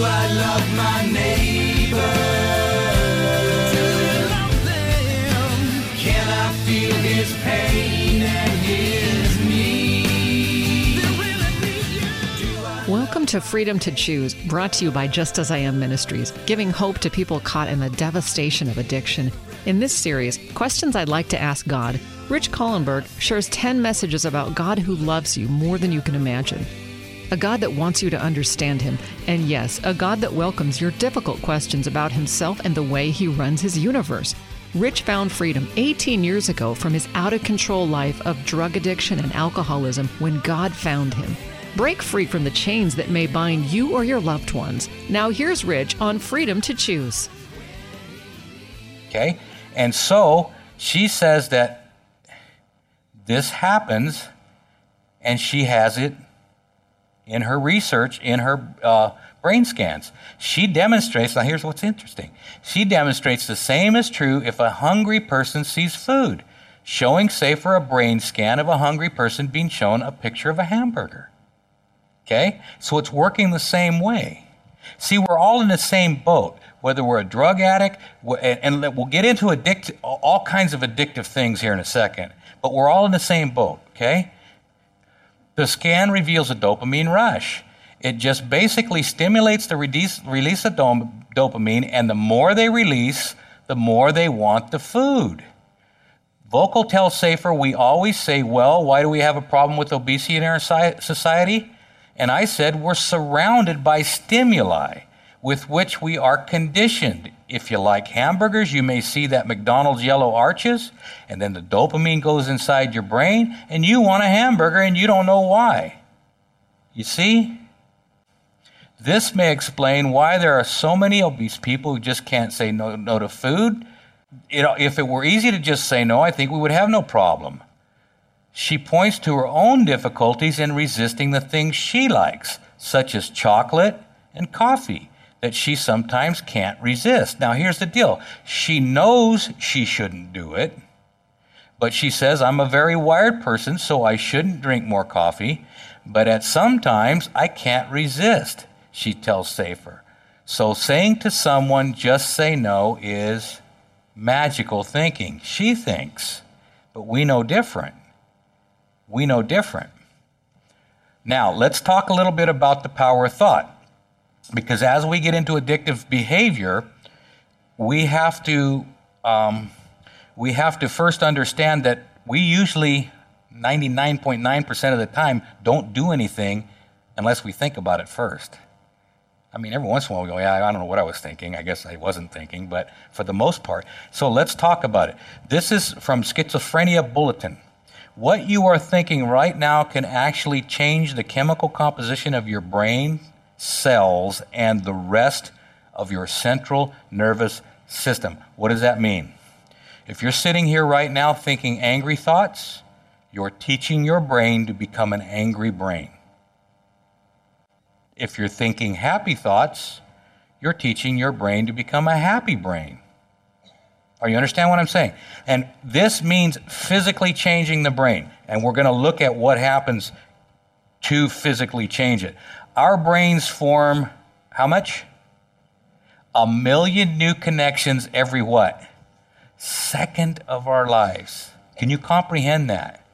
I love my neighbor? Welcome to Freedom to Choose, brought to you by Just As I Am Ministries, giving hope to people caught in the devastation of addiction. In this series, Questions I'd Like to Ask God, Rich Kallenberg shares 10 messages about God who loves you more than you can imagine. A God that wants you to understand Him, and yes, a God that welcomes your difficult questions about Himself and the way He runs His universe. Rich found freedom 18 years ago from his out of control life of drug addiction and alcoholism when God found him. Break free from the chains that may bind you or your loved ones. Now, here's Rich on Freedom to Choose. Okay? And so she says that this happens and she has it in her research, in her uh, brain scans. She demonstrates, now here's what's interesting. She demonstrates the same is true if a hungry person sees food, showing, say, for a brain scan of a hungry person being shown a picture of a hamburger. Okay? So it's working the same way. See, we're all in the same boat, whether we're a drug addict, and we'll get into addict, all kinds of addictive things here in a second, but we're all in the same boat, okay? The scan reveals a dopamine rush. It just basically stimulates the release, release of dom- dopamine, and the more they release, the more they want the food. Volkow tells Safer, we always say, well, why do we have a problem with obesity in our society? And I said, we're surrounded by stimuli with which we are conditioned. If you like hamburgers, you may see that McDonald's yellow arches, and then the dopamine goes inside your brain, and you want a hamburger and you don't know why. You see? This may explain why there are so many obese people who just can't say no, no to food. Know, if it were easy to just say no, I think we would have no problem. She points to her own difficulties in resisting the things she likes, such as chocolate and coffee, that she sometimes can't resist. Now, here's the deal she knows she shouldn't do it, but she says, I'm a very wired person, so I shouldn't drink more coffee, but at some times I can't resist, she tells Safer. So, saying to someone, just say no, is magical thinking. She thinks, but we know different we know different. Now, let's talk a little bit about the power of thought. Because as we get into addictive behavior, we have to um, we have to first understand that we usually 99.9% of the time don't do anything unless we think about it first. I mean, every once in a while we go, yeah, I don't know what I was thinking. I guess I wasn't thinking, but for the most part. So let's talk about it. This is from Schizophrenia Bulletin. What you are thinking right now can actually change the chemical composition of your brain cells and the rest of your central nervous system. What does that mean? If you're sitting here right now thinking angry thoughts, you're teaching your brain to become an angry brain. If you're thinking happy thoughts, you're teaching your brain to become a happy brain. Are you understand what I'm saying? And this means physically changing the brain. And we're going to look at what happens to physically change it. Our brains form how much? A million new connections every what? Second of our lives. Can you comprehend that?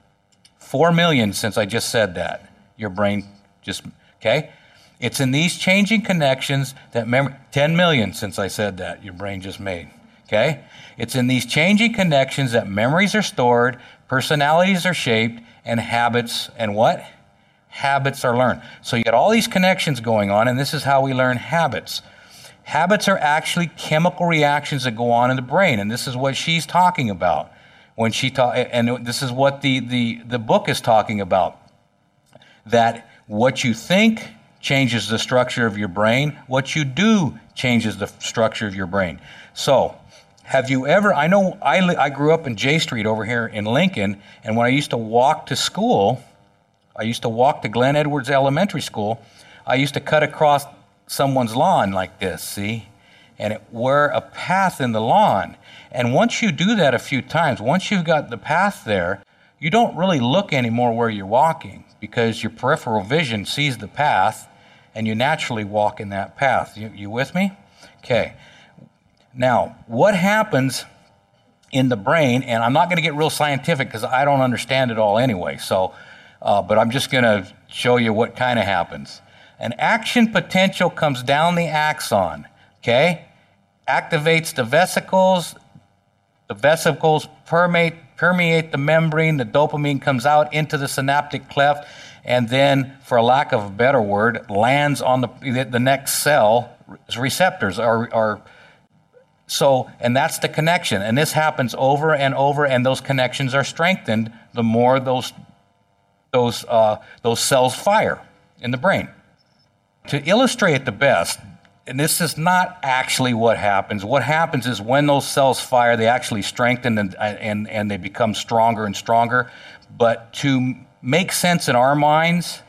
Four million since I just said that. Your brain just, okay? It's in these changing connections that memory, 10 million since I said that, your brain just made. Okay? It's in these changing connections that memories are stored, personalities are shaped, and habits and what? Habits are learned. So you got all these connections going on, and this is how we learn habits. Habits are actually chemical reactions that go on in the brain, and this is what she's talking about when she talk, and this is what the, the, the book is talking about. That what you think changes the structure of your brain, what you do changes the structure of your brain. So, have you ever? I know I, I grew up in J Street over here in Lincoln, and when I used to walk to school, I used to walk to Glen Edwards Elementary School. I used to cut across someone's lawn like this, see? And it were a path in the lawn. And once you do that a few times, once you've got the path there, you don't really look anymore where you're walking because your peripheral vision sees the path and you naturally walk in that path. You, you with me? Okay. Now, what happens in the brain, and I'm not going to get real scientific because I don't understand it all anyway, so, uh, but I'm just going to show you what kind of happens. An action potential comes down the axon, okay? Activates the vesicles, the vesicles permeate, permeate the membrane, the dopamine comes out into the synaptic cleft, and then, for lack of a better word, lands on the, the next cell receptors are, are so, and that's the connection. And this happens over and over, and those connections are strengthened the more those, those, uh, those cells fire in the brain. To illustrate the best, and this is not actually what happens. What happens is when those cells fire, they actually strengthen and, and, and they become stronger and stronger. But to make sense in our minds,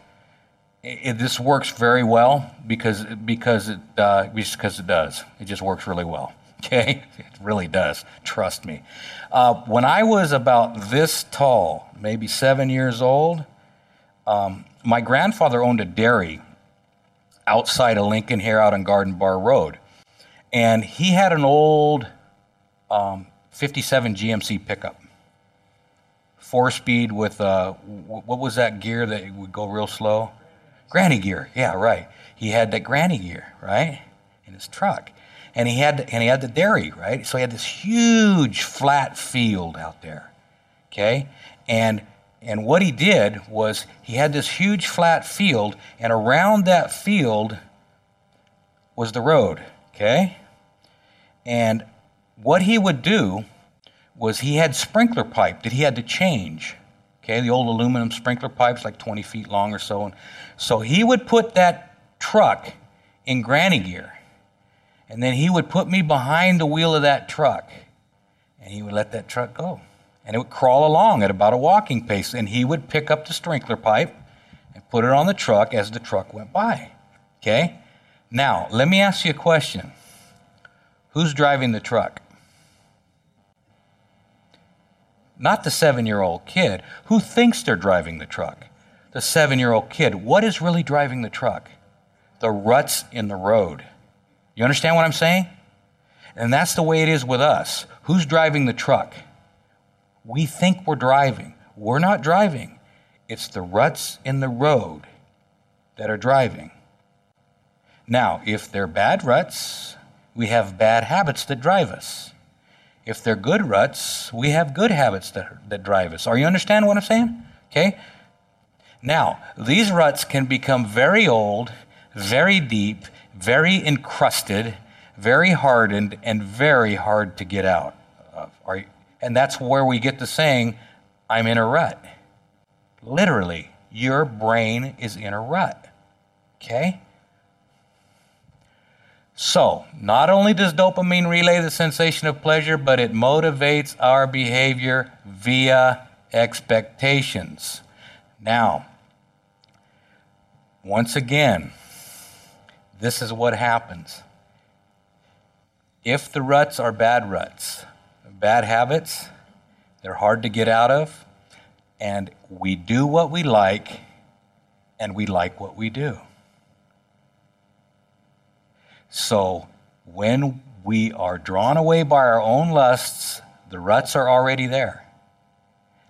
it, this works very well because, because, it, uh, because it does. It just works really well. Okay? It really does. Trust me. Uh, when I was about this tall, maybe seven years old, um, my grandfather owned a dairy outside of Lincoln here out on Garden Bar Road. And he had an old um, 57 GMC pickup. Four speed with, uh, what was that gear that would go real slow? Granny gear. Yeah, right. He had that granny gear, right? In his truck and he had and he had the dairy, right? So he had this huge flat field out there, okay, and and what he did was he had this huge flat field, and around that field was the road, okay, and what he would do was he had sprinkler pipe that he had to change. Okay, the old aluminum sprinkler pipes, like 20 feet long or so. And so he would put that truck in granny gear and then he would put me behind the wheel of that truck. And he would let that truck go. And it would crawl along at about a walking pace. And he would pick up the sprinkler pipe and put it on the truck as the truck went by. Okay? Now, let me ask you a question Who's driving the truck? Not the seven year old kid. Who thinks they're driving the truck? The seven year old kid. What is really driving the truck? The ruts in the road. You understand what I'm saying? And that's the way it is with us. Who's driving the truck? We think we're driving. We're not driving. It's the ruts in the road that are driving. Now, if they're bad ruts, we have bad habits that drive us. If they're good ruts, we have good habits that, that drive us. Are you understand what I'm saying? Okay? Now, these ruts can become very old, very deep, very encrusted, very hardened, and very hard to get out of. And that's where we get the saying, I'm in a rut. Literally, your brain is in a rut. Okay? So, not only does dopamine relay the sensation of pleasure, but it motivates our behavior via expectations. Now, once again, this is what happens. If the ruts are bad ruts, bad habits, they're hard to get out of, and we do what we like, and we like what we do. So when we are drawn away by our own lusts, the ruts are already there.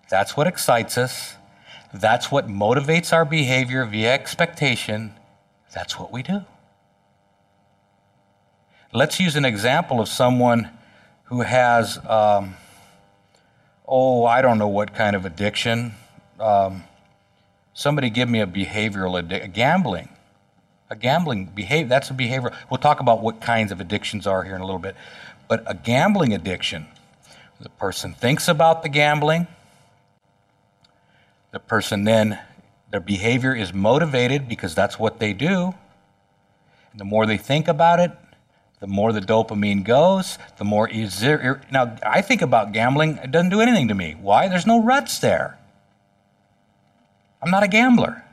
That's what excites us. That's what motivates our behavior via expectation. That's what we do. Let's use an example of someone who has, um, oh, I don't know what kind of addiction. Um, somebody give me a behavioral addiction, gambling. A gambling behavior, that's a behavior. We'll talk about what kinds of addictions are here in a little bit. But a gambling addiction, the person thinks about the gambling. The person then, their behavior is motivated because that's what they do. And the more they think about it, the more the dopamine goes, the more easier. Er, now, I think about gambling, it doesn't do anything to me. Why? There's no ruts there. I'm not a gambler.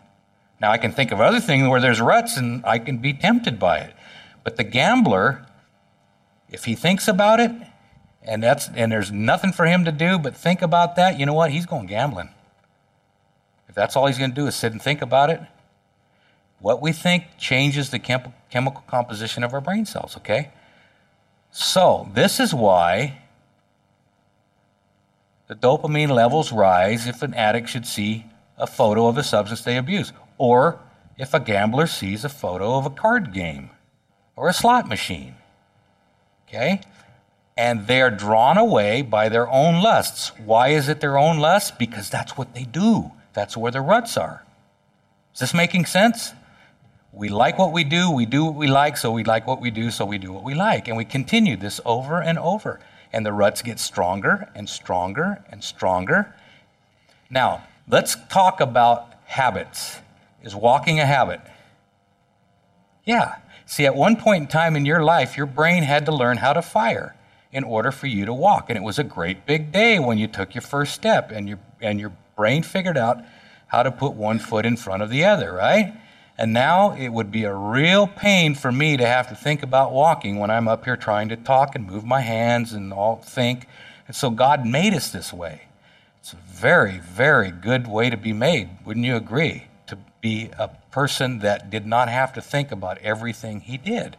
Now, I can think of other things where there's ruts and I can be tempted by it. But the gambler, if he thinks about it, and, that's, and there's nothing for him to do but think about that, you know what? He's going gambling. If that's all he's going to do is sit and think about it, What we think changes the chem- chemical composition of our brain cells, okay? So, this is why the dopamine levels rise if an addict should see a photo of a substance they abuse, or if a gambler sees a photo of a card game or a slot machine. Okay? And they're drawn away by their own lusts. Why is it their own lusts? Because that's what they do, that's where their ruts are. Is this making sense? We like what we do, we do what we like, so we like what we do, so we do what we like. And we continue this over and over. And the ruts get stronger and stronger and stronger. Now, let's talk about habits. Is walking a habit? Yeah. See, at one point in time in your life, your brain had to learn how to fire in order for you to walk. And it was a great big day when you took your first step and your, and your brain figured out how to put one foot in front of the other, right? And now it would be a real pain for me to have to think about walking when I'm up here trying to talk and move my hands and all think. And so God made us this way. It's a very, very good way to be made. Wouldn't you agree? To be a person that did not have to think about everything he did.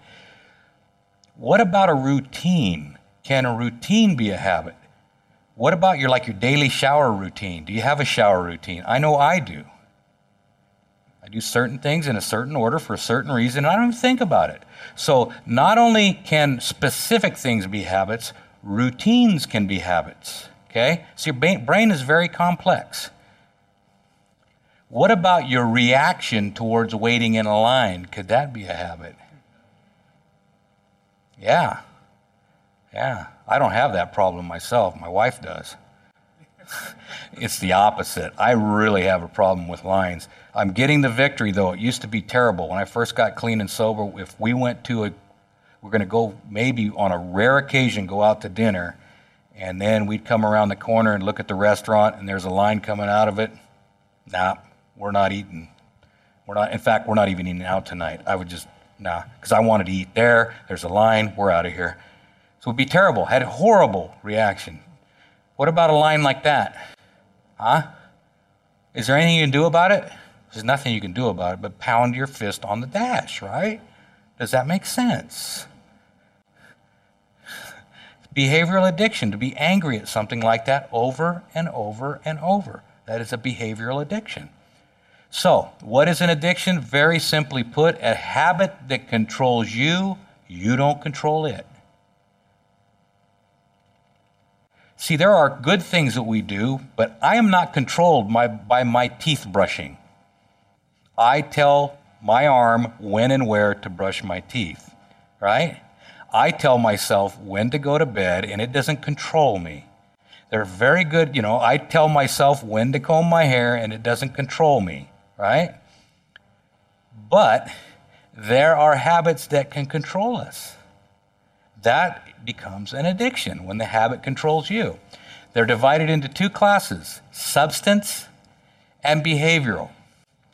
What about a routine? Can a routine be a habit? What about your like your daily shower routine? Do you have a shower routine? I know I do. I do certain things in a certain order for a certain reason, and I don't even think about it. So, not only can specific things be habits, routines can be habits. Okay? So, your brain is very complex. What about your reaction towards waiting in a line? Could that be a habit? Yeah. Yeah. I don't have that problem myself. My wife does. It's the opposite. I really have a problem with lines. I'm getting the victory, though. It used to be terrible. When I first got clean and sober, if we went to a, we're going to go maybe on a rare occasion go out to dinner, and then we'd come around the corner and look at the restaurant, and there's a line coming out of it. Nah, we're not eating. We're not. In fact, we're not even eating out tonight. I would just nah, because I wanted to eat there. There's a line. We're out of here. So it'd be terrible. Had a horrible reaction. What about a line like that? Huh? Is there anything you can do about it? There's nothing you can do about it but pound your fist on the dash, right? Does that make sense? Behavioral addiction, to be angry at something like that over and over and over. That is a behavioral addiction. So, what is an addiction? Very simply put, a habit that controls you, you don't control it. See, there are good things that we do, but I am not controlled by, by my teeth brushing. I tell my arm when and where to brush my teeth, right? I tell myself when to go to bed, and it doesn't control me. They're very good, you know, I tell myself when to comb my hair, and it doesn't control me, right? But there are habits that can control us. That becomes an addiction when the habit controls you. They're divided into two classes substance and behavioral.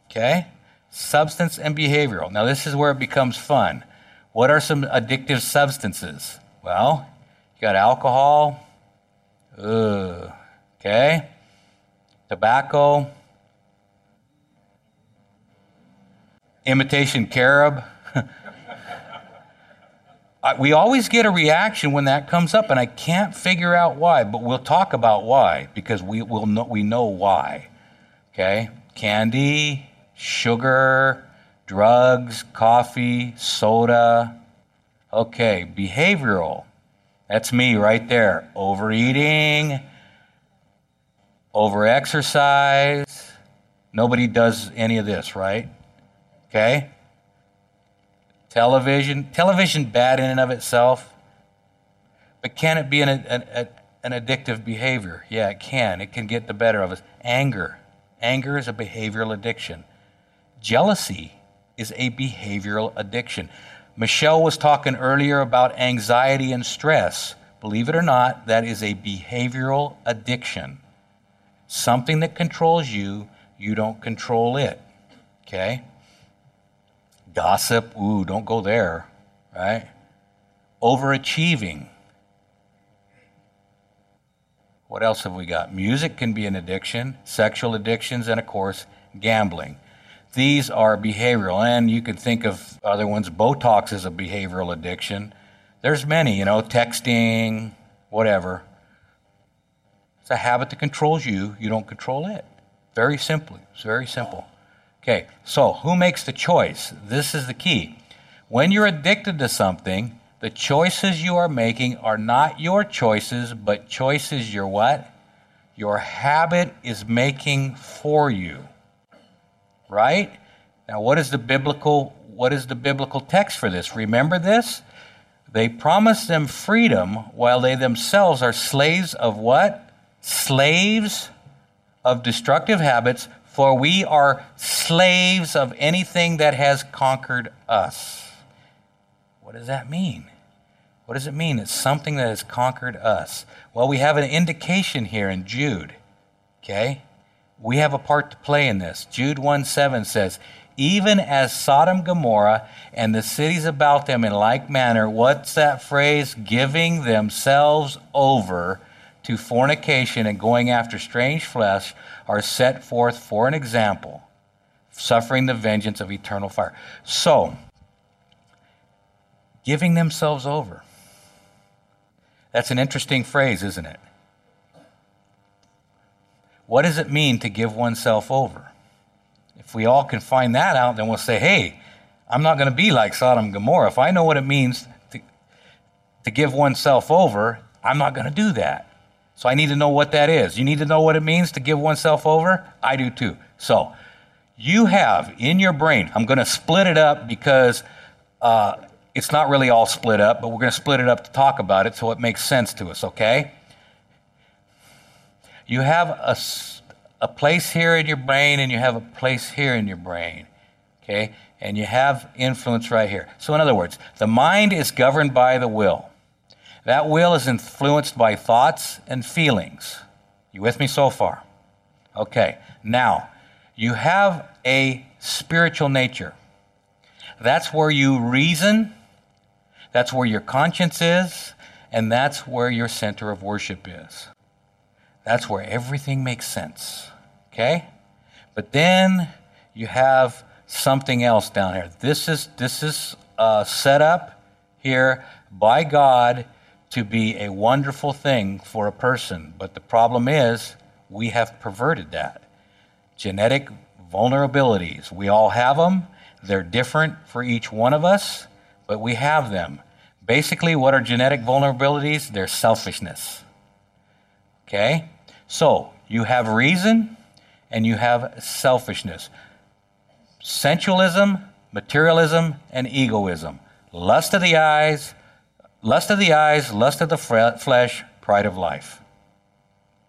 Okay? Substance and behavioral. Now, this is where it becomes fun. What are some addictive substances? Well, you got alcohol, ugh, okay? Tobacco, imitation carob. we always get a reaction when that comes up, and I can't figure out why, but we'll talk about why because we, will know, we know why. Okay? Candy, sugar, drugs, coffee, soda. Okay, behavioral. That's me right there. Overeating, overexercise. Nobody does any of this, right? Okay? Television, television bad in and of itself, but can it be an, an, an addictive behavior? Yeah, it can. It can get the better of us. Anger. Anger is a behavioral addiction. Jealousy is a behavioral addiction. Michelle was talking earlier about anxiety and stress. Believe it or not, that is a behavioral addiction. Something that controls you, you don't control it. Okay? Gossip, ooh, don't go there, right? Overachieving. What else have we got? Music can be an addiction, sexual addictions, and of course, gambling. these are behavioral. And you can think of other ones. Botox is a behavioral addiction. There's many, you know, texting, whatever. It's a habit that controls you. You don't control it. Very simply. It's very simple. Okay, so who makes the choice? This is the key. When you're addicted to something, the choices you are making are not your choices, but choices your what? Your habit is making for you. Right? Now what is the biblical what is the biblical text for this? Remember this? They promise them freedom while they themselves are slaves of what? Slaves of destructive habits, for we are slaves of anything that has conquered us. What does that mean? What does it mean? It's something that has conquered us. Well, we have an indication here in Jude. Okay? We have a part to play in this. Jude 1 7 says, even as Sodom, Gomorrah, and the cities about them in like manner. What's that phrase? Giving themselves over to fornication and going after strange flesh are set forth for an example, suffering the vengeance of eternal fire. So, giving themselves over. That's an interesting phrase, isn't it? What does it mean to give oneself over? If we all can find that out, then we'll say, hey, I'm not going to be like Sodom and Gomorrah. If I know what it means to, to give oneself over, I'm not going to do that. So I need to know what that is. You need to know what it means to give oneself over? I do too. So you have in your brain, I'm going to split it up because uh, it's not really all split up, but we're going to split it up to talk about it so it makes sense to us, okay? You have a a place here in your brain and you have a place here in your brain. Okay? And you have influence right here. So, in other words, the mind is governed by the will. That will is influenced by thoughts and feelings. You with me so far? Okay. Now, you have a spiritual nature. That's where you reason, that's where your conscience is, and that's where your center of worship is. That's where everything makes sense. Okay? But then you have something else down here. This is, this is uh, set up here by God to be a wonderful thing for a person. But the problem is, we have perverted that. Genetic vulnerabilities. We all have them. They're different for each one of us, but we have them. Basically, what are genetic vulnerabilities? They're selfishness. Okay? So, you have reason, and you have selfishness. Sensualism, materialism, and egoism. Lust of the eyes, lust of the eyes, lust of the flesh, pride of life.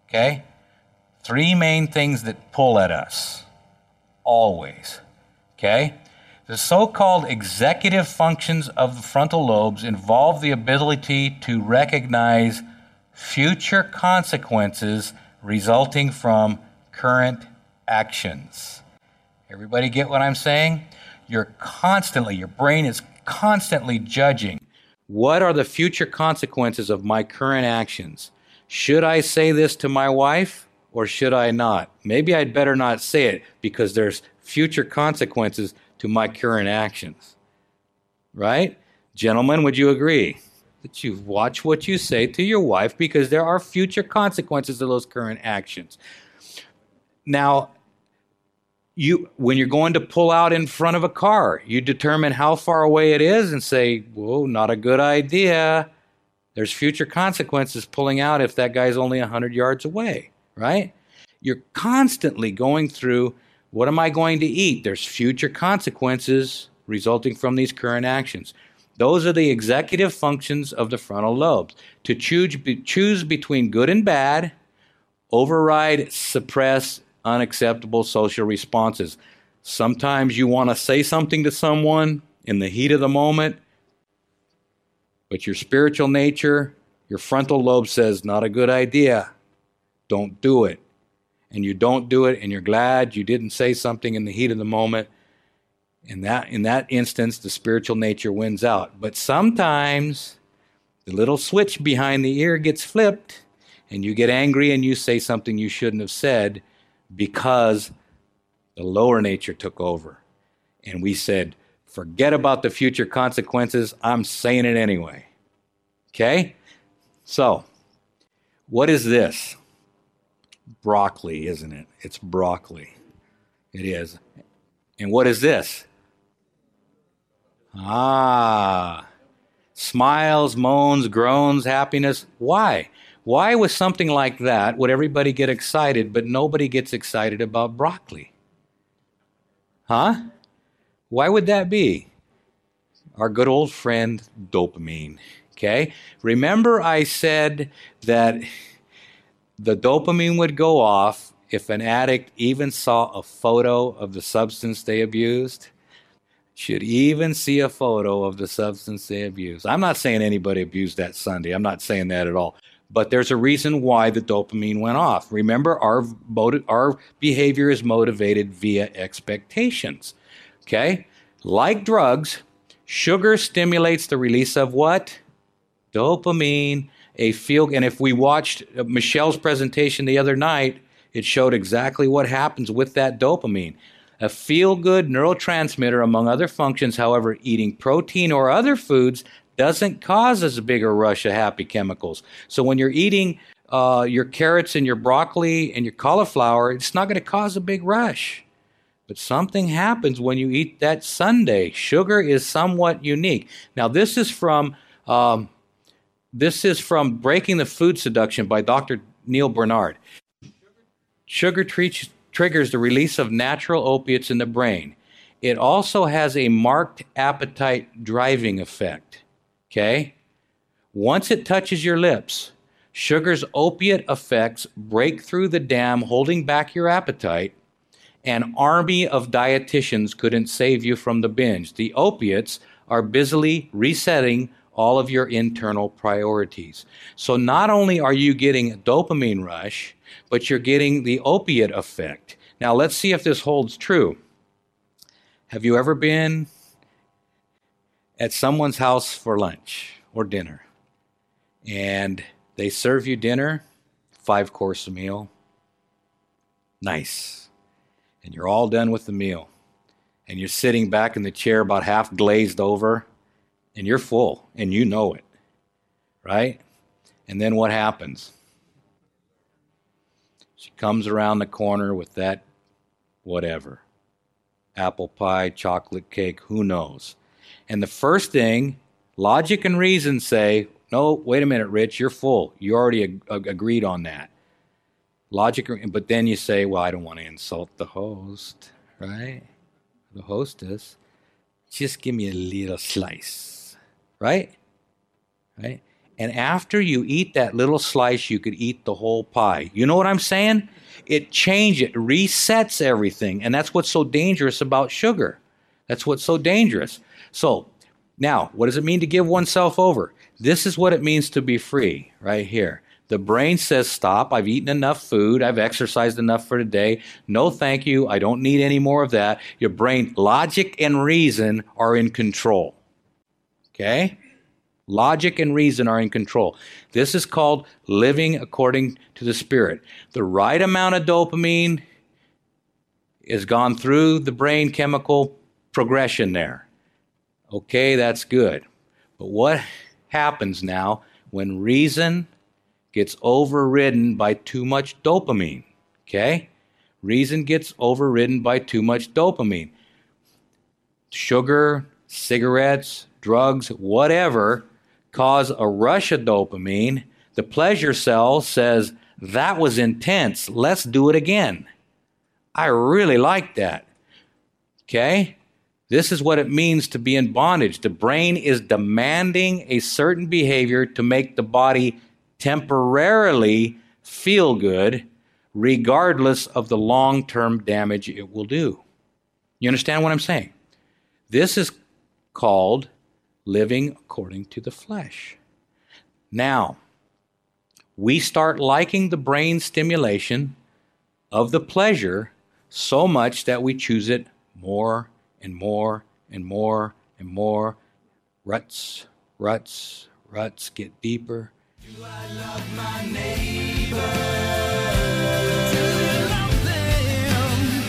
Okay? Three main things that pull at us. Always. Okay? The so called executive functions of the frontal lobes involve the ability to recognize future consequences resulting from current actions. Everybody get what I'm saying? You're constantly, your brain is constantly judging. What are the future consequences of my current actions? Should I say this to my wife or should I not? Maybe I'd better not say it because there's future consequences to my current actions. Right? Gentlemen, would you agree? That you watch what you say to your wife because there are future consequences of those current actions. Now, you when you're going to pull out in front of a car, you determine how far away it is and say, "Whoa, not a good idea." There's future consequences pulling out if that guy's only 100 yards away, right? You're constantly going through what am I going to eat? There's future consequences resulting from these current actions. Those are the executive functions of the frontal lobes to choose, choose between good and bad, override, suppress, unacceptable social responses. Sometimes you want to say something to someone in the heat of the moment, but your spiritual nature, your frontal lobe says, not a good idea. Don't do it. And you don't do it, and you're glad you didn't say something in the heat of the moment. In that, in that instance, the spiritual nature wins out. But sometimes the little switch behind the ear gets flipped, and you get angry and you say something you shouldn't have said because the lower nature took over. And we said, forget about the future consequences. I'm saying it anyway. Okay? So, what is this? Broccoli, isn't it? It's broccoli. It is. And what is this? Ah, smiles, moans, groans, happiness. Why? Why, with something like that, would everybody get excited, but nobody gets excited about broccoli? Huh? Why would that be? Our good old friend, dopamine. Okay? Remember, I said that the dopamine would go off if an addict even saw a photo of the substance they abused? Should even see a photo of the substance they abused. I'm not saying anybody abused that Sunday. I'm not saying that at all. But there's a reason why the dopamine went off. Remember, our, our behavior is motivated via expectations. Okay? Like drugs, sugar stimulates the release of what? Dopamine, a feel. And if we watched uh, Michelle's presentation the other night, it showed exactly what happens with that dopamine. A feel good neurotransmitter, among other functions, however, eating protein or other foods doesn't cause as big a rush of happy chemicals. So when you're eating uh, your carrots and your broccoli and your cauliflower, it's not going to cause a big rush. But something happens when you eat that Sunday. Sugar is somewhat unique. Now, this is from um, this is from Breaking the Food Seduction by Dr. Neal Barnard. Sugar treats, triggers the release of natural opiates in the brain. It also has a marked appetite driving effect. Okay? Once it touches your lips, sugar's opiate effects break through the dam holding back your appetite. An army of dietitians couldn't save you from the binge. The opiates are busily resetting all of your internal priorities. So not only are you getting a dopamine rush, but you're getting the opiate effect. Now let's see if this holds true. Have you ever been at someone's house for lunch or dinner and they serve you dinner, five course meal? Nice. And you're all done with the meal. And you're sitting back in the chair about half glazed over and you're full and you know it, right? And then what happens? She comes around the corner with that whatever apple pie, chocolate cake, who knows. And the first thing, logic and reason say, no, wait a minute, Rich, you're full. You already ag- agreed on that. Logic, but then you say, well, I don't want to insult the host, right? The hostess. Just give me a little slice right? Right? And after you eat that little slice, you could eat the whole pie. You know what I'm saying? It changes, it resets everything. And that's what's so dangerous about sugar. That's what's so dangerous. So, now, what does it mean to give oneself over? This is what it means to be free, right here. The brain says, Stop, I've eaten enough food, I've exercised enough for today. No, thank you, I don't need any more of that. Your brain, logic and reason are in control. Okay? Logic and reason are in control. This is called living according to the Spirit. The right amount of dopamine is gone through the brain chemical progression there. Okay, that's good. But what happens now when reason gets overridden by too much dopamine? Okay? Reason gets overridden by too much dopamine. Sugar, cigarettes, drugs, whatever, cause a rush of dopamine, the pleasure cell says, That was intense. Let's do it again. I really like that. Okay? This is what it means to be in bondage. The brain is demanding a certain behavior to make the body temporarily feel good, regardless of the long term damage it will do. You understand what I'm saying? This is called living according to the flesh. Now, we start liking the brain stimulation of the pleasure so much that we choose it more and more and more and more. Ruts, ruts, ruts get deeper.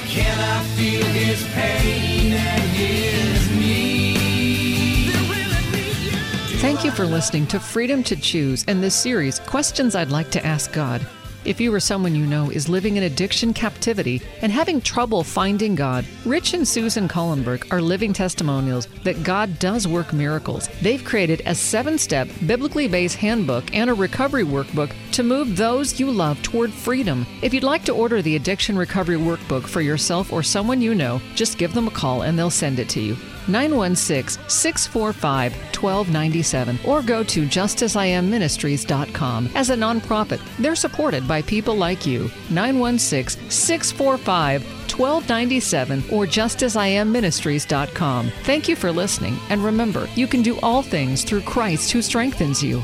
Can I feel his pain and his need? Thank you for listening to Freedom to Choose and this series, Questions I'd Like to Ask God. If you or someone you know is living in addiction captivity and having trouble finding God, Rich and Susan Kallenberg are living testimonials that God does work miracles. They've created a seven step, biblically based handbook and a recovery workbook to move those you love toward freedom. If you'd like to order the Addiction Recovery Workbook for yourself or someone you know, just give them a call and they'll send it to you. 916 645 1297 or go to justasiamministries.com. As a nonprofit, they're supported by people like you. 916 645 1297 or justasiamministries.com. Thank you for listening, and remember, you can do all things through Christ who strengthens you.